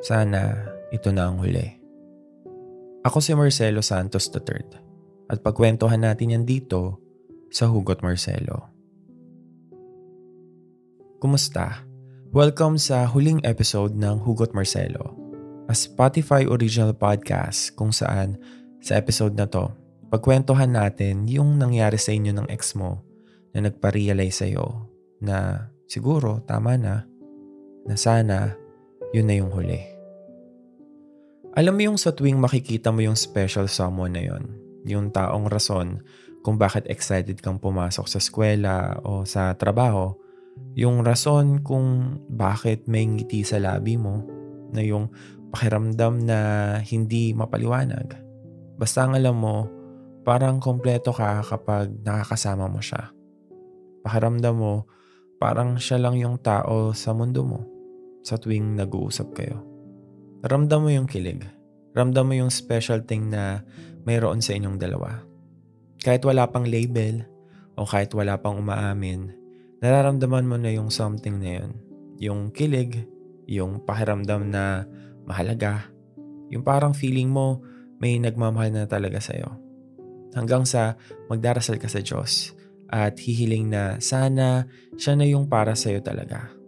Sana ito na ang huli. Ako si Marcelo Santos III at pagkwentuhan natin yan dito sa Hugot Marcelo. Kumusta? Welcome sa huling episode ng Hugot Marcelo, a Spotify original podcast kung saan sa episode na to, pagkwentuhan natin yung nangyari sa inyo ng ex mo na nagpa-realize sa'yo na siguro tama na, na sana yun na yung huli. Alam mo yung sa tuwing makikita mo yung special someone na yon, yung taong rason kung bakit excited kang pumasok sa eskwela o sa trabaho, yung rason kung bakit may ngiti sa labi mo, na yung pakiramdam na hindi mapaliwanag. Basta ang alam mo, parang kompleto ka kapag nakakasama mo siya. Pakiramdam mo, parang siya lang yung tao sa mundo mo sa tuwing nag-uusap kayo. Ramdam mo yung kilig. Ramdam mo yung special thing na mayroon sa inyong dalawa. Kahit wala pang label o kahit wala pang umaamin, nararamdaman mo na yung something na yun. Yung kilig, yung pakiramdam na mahalaga, yung parang feeling mo may nagmamahal na talaga sa'yo. Hanggang sa magdarasal ka sa Diyos at hihiling na sana siya na yung para sa'yo talaga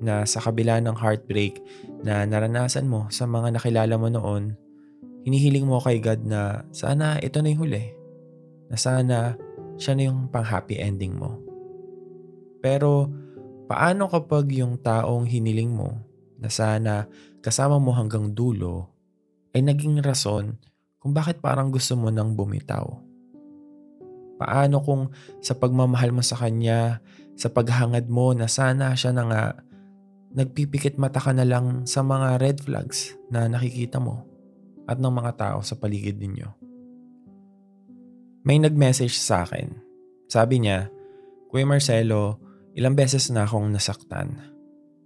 na sa kabila ng heartbreak na naranasan mo sa mga nakilala mo noon, hinihiling mo kay God na sana ito na yung huli. Na sana siya na yung pang-happy ending mo. Pero paano kapag yung taong hiniling mo na sana kasama mo hanggang dulo ay naging rason kung bakit parang gusto mo nang bumitaw? Paano kung sa pagmamahal mo sa kanya, sa paghangad mo na sana siya na nga nagpipikit mata ka na lang sa mga red flags na nakikita mo at ng mga tao sa paligid ninyo. May nag-message sa akin. Sabi niya, Kuya Marcelo, ilang beses na akong nasaktan.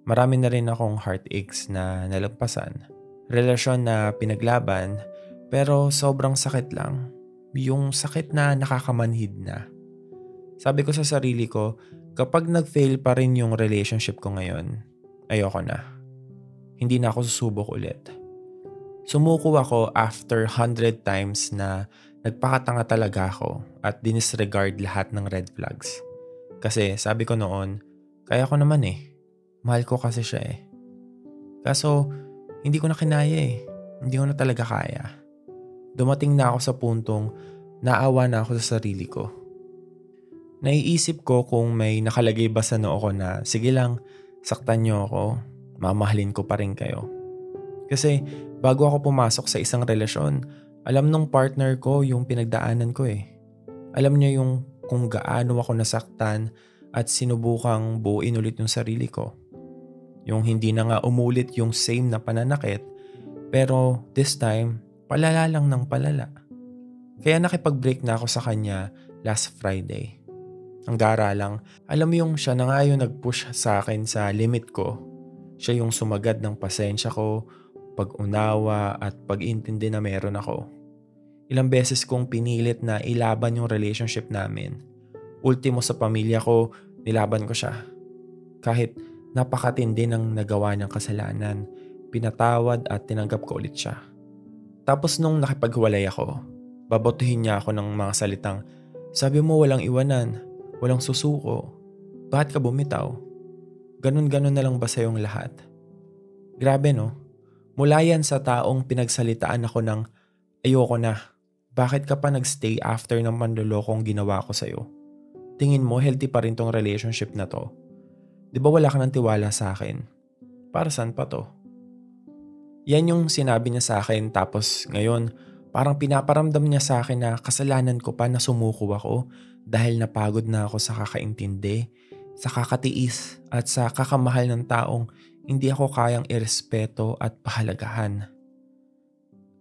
Marami na rin akong heartaches na nalagpasan. Relasyon na pinaglaban, pero sobrang sakit lang. Yung sakit na nakakamanhid na. Sabi ko sa sarili ko, kapag nag-fail pa rin yung relationship ko ngayon, ayoko na. Hindi na ako susubok ulit. Sumuko ako after 100 times na nagpakatanga talaga ako at dinisregard lahat ng red flags. Kasi sabi ko noon, kaya ko naman eh. Mahal ko kasi siya eh. Kaso, hindi ko na kinaya eh. Hindi ko na talaga kaya. Dumating na ako sa puntong naawa na ako sa sarili ko. Naiisip ko kung may nakalagay ba sa noo ko na sige lang, saktan niyo ako, mamahalin ko pa rin kayo. Kasi bago ako pumasok sa isang relasyon, alam nung partner ko yung pinagdaanan ko eh. Alam niya yung kung gaano ako nasaktan at sinubukang buuin ulit yung sarili ko. Yung hindi na nga umulit yung same na pananakit, pero this time, palala lang ng palala. Kaya nakipag-break na ako sa kanya last Friday. Ang gara lang, alam mo yung siya na nga yung nag-push sa akin sa limit ko. Siya yung sumagad ng pasensya ko, pag-unawa at pag-intindi na meron ako. Ilang beses kong pinilit na ilaban yung relationship namin. Ultimo sa pamilya ko, nilaban ko siya. Kahit napakatindi ng nagawa niyang kasalanan, pinatawad at tinanggap ko ulit siya. Tapos nung nakipaghiwalay ako, babotuhin niya ako ng mga salitang, sabi mo walang iwanan, Walang susuko. Bakit ka bumitaw? Ganon-ganon na lang ba sa yung lahat? Grabe no? Mula yan sa taong pinagsalitaan ako ng ayoko na. Bakit ka pa nagstay after ng manlolokong ginawa ko sa'yo? Tingin mo healthy pa rin tong relationship na to? Di ba wala ka ng tiwala sa akin? Para saan pa to? Yan yung sinabi niya sa akin tapos ngayon parang pinaparamdam niya sa akin na kasalanan ko pa na sumuko ako dahil napagod na ako sa kakaintindi, sa kakatiis at sa kakamahal ng taong hindi ako kayang irespeto at pahalagahan.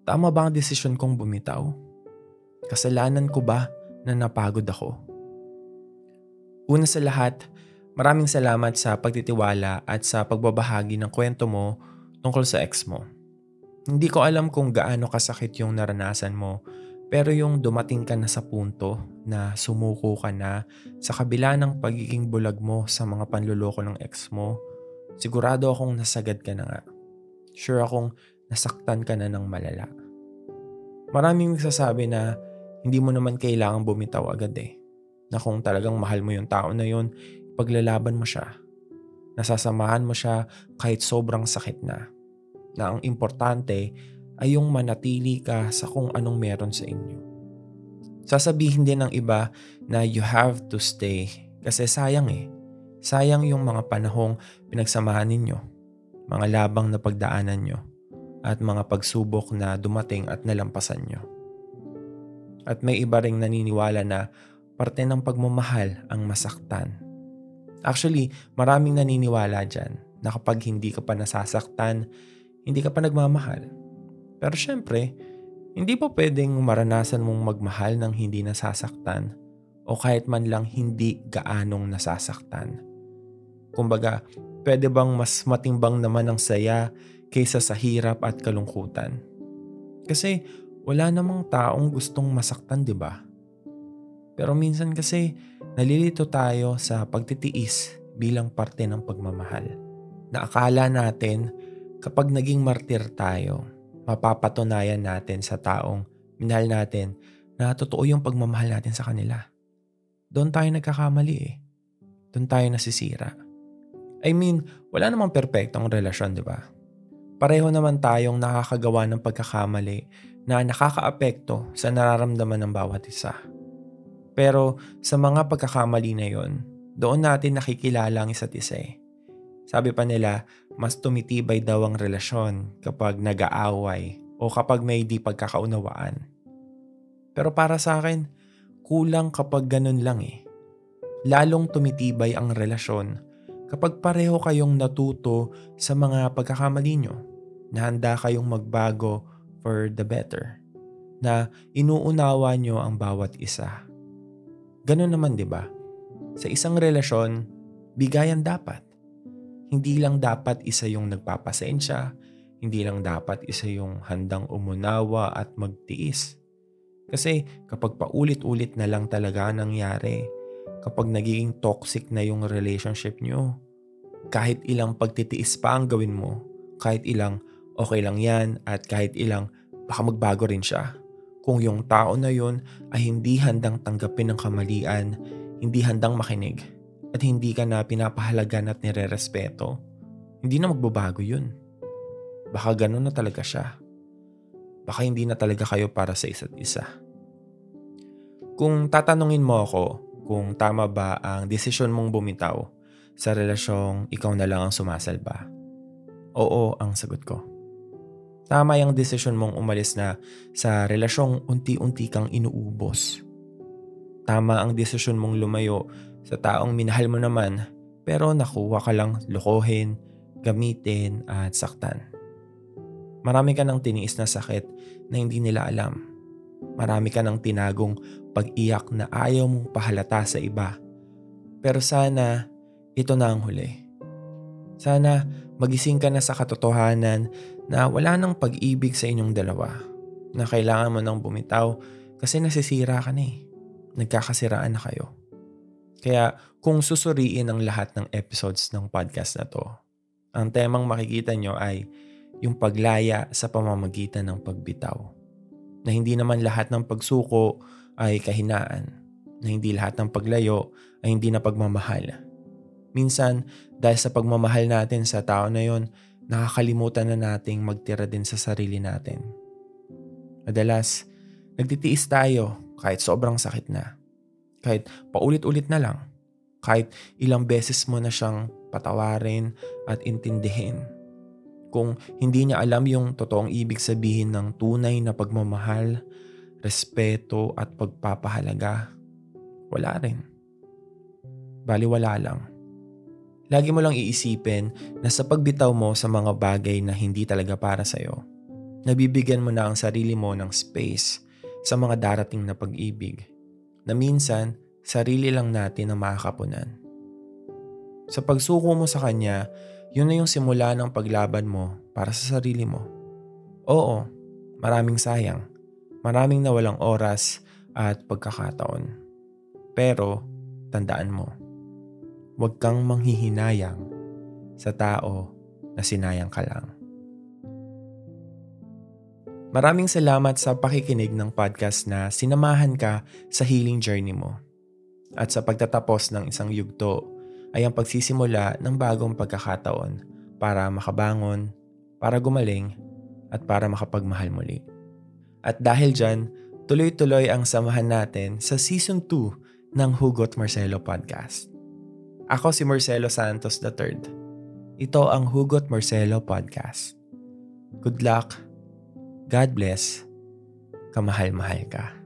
Tama ba ang desisyon kong bumitaw? Kasalanan ko ba na napagod ako? Una sa lahat, maraming salamat sa pagtitiwala at sa pagbabahagi ng kwento mo tungkol sa ex mo. Hindi ko alam kung gaano kasakit yung naranasan mo pero yung dumating ka na sa punto na sumuko ka na sa kabila ng pagiging bulag mo sa mga panluloko ng ex mo, sigurado akong nasagad ka na nga. Sure akong nasaktan ka na ng malala. Maraming nagsasabi na hindi mo naman kailangan bumitaw agad eh. Na kung talagang mahal mo yung tao na yun, paglalaban mo siya. Nasasamahan mo siya kahit sobrang sakit na. Na ang importante ay yung manatili ka sa kung anong meron sa inyo. Sasabihin din ng iba na you have to stay kasi sayang eh. Sayang yung mga panahong pinagsamahan ninyo, mga labang na pagdaanan nyo, at mga pagsubok na dumating at nalampasan nyo. At may iba ring naniniwala na parte ng pagmamahal ang masaktan. Actually, maraming naniniwala dyan na kapag hindi ka pa nasasaktan, hindi ka pa nagmamahal. Pero syempre, hindi pa pwedeng maranasan mong magmahal ng hindi nasasaktan o kahit man lang hindi gaanong nasasaktan. Kumbaga, pwede bang mas matimbang naman ang saya kaysa sa hirap at kalungkutan? Kasi wala namang taong gustong masaktan, di ba? Pero minsan kasi nalilito tayo sa pagtitiis bilang parte ng pagmamahal. Na akala natin kapag naging martir tayo, mapapatunayan natin sa taong minahal natin na totoo yung pagmamahal natin sa kanila. Doon tayo nagkakamali eh. Doon tayo nasisira. I mean, wala namang perpektong relasyon, di ba? Pareho naman tayong nakakagawa ng pagkakamali na nakakaapekto sa nararamdaman ng bawat isa. Pero sa mga pagkakamali na yon, doon natin nakikilala ang isa't isa eh. Sabi pa nila, mas tumitibay daw ang relasyon kapag nag-aaway o kapag may di pagkakaunawaan. Pero para sa akin, kulang kapag ganun lang eh. Lalong tumitibay ang relasyon kapag pareho kayong natuto sa mga pagkakamali nyo na handa kayong magbago for the better. Na inuunawa nyo ang bawat isa Ganun naman 'di ba? Sa isang relasyon, bigayan dapat. Hindi lang dapat isa yung nagpapasensya, hindi lang dapat isa yung handang umunawa at magtiis. Kasi kapag paulit-ulit na lang talaga nangyari, kapag nagiging toxic na yung relationship nyo, kahit ilang pagtitiis pa ang gawin mo, kahit ilang okay lang yan at kahit ilang baka magbago rin siya kung yung tao na yun ay hindi handang tanggapin ng kamalian, hindi handang makinig, at hindi ka na pinapahalagan at nire-respeto, hindi na magbabago yun. Baka ganun na talaga siya. Baka hindi na talaga kayo para sa isa't isa. Kung tatanungin mo ako kung tama ba ang desisyon mong bumitaw sa relasyong ikaw na lang ang sumasalba, oo ang sagot ko. Tama yung desisyon mong umalis na sa relasyong unti-unti kang inuubos. Tama ang desisyon mong lumayo sa taong minahal mo naman pero nakuha ka lang lokohin, gamitin at saktan. Marami ka nang tiniis na sakit na hindi nila alam. Marami ka nang tinagong pag-iyak na ayaw mong pahalata sa iba. Pero sana ito na ang huli. Sana magising ka na sa katotohanan na wala nang pag-ibig sa inyong dalawa. Na kailangan mo nang bumitaw kasi nasisira ka na eh. Nagkakasiraan na kayo. Kaya kung susuriin ang lahat ng episodes ng podcast na to, ang temang makikita nyo ay yung paglaya sa pamamagitan ng pagbitaw. Na hindi naman lahat ng pagsuko ay kahinaan. Na hindi lahat ng paglayo ay hindi na pagmamahal. Minsan, dahil sa pagmamahal natin sa tao na yon, nakakalimutan na nating magtira din sa sarili natin. Madalas, nagtitiis tayo kahit sobrang sakit na. Kahit paulit-ulit na lang. Kahit ilang beses mo na siyang patawarin at intindihin. Kung hindi niya alam yung totoong ibig sabihin ng tunay na pagmamahal, respeto at pagpapahalaga, wala rin. Baliwala lang. Lagi mo lang iisipin na sa pagbitaw mo sa mga bagay na hindi talaga para sa'yo, nabibigyan mo na ang sarili mo ng space sa mga darating na pag-ibig na minsan sarili lang natin ang makakapunan. Sa pagsuko mo sa kanya, yun na yung simula ng paglaban mo para sa sarili mo. Oo, maraming sayang. Maraming nawalang oras at pagkakataon. Pero, tandaan mo, Huwag kang manghihinayang sa tao na sinayang ka lang. Maraming salamat sa pakikinig ng podcast na sinamahan ka sa healing journey mo. At sa pagtatapos ng isang yugto ay ang pagsisimula ng bagong pagkakataon para makabangon, para gumaling, at para makapagmahal muli. At dahil dyan, tuloy-tuloy ang samahan natin sa Season 2 ng Hugot Marcelo Podcast. Ako si Marcelo Santos III. Ito ang Hugot Marcelo Podcast. Good luck. God bless. Kamahal-mahal ka.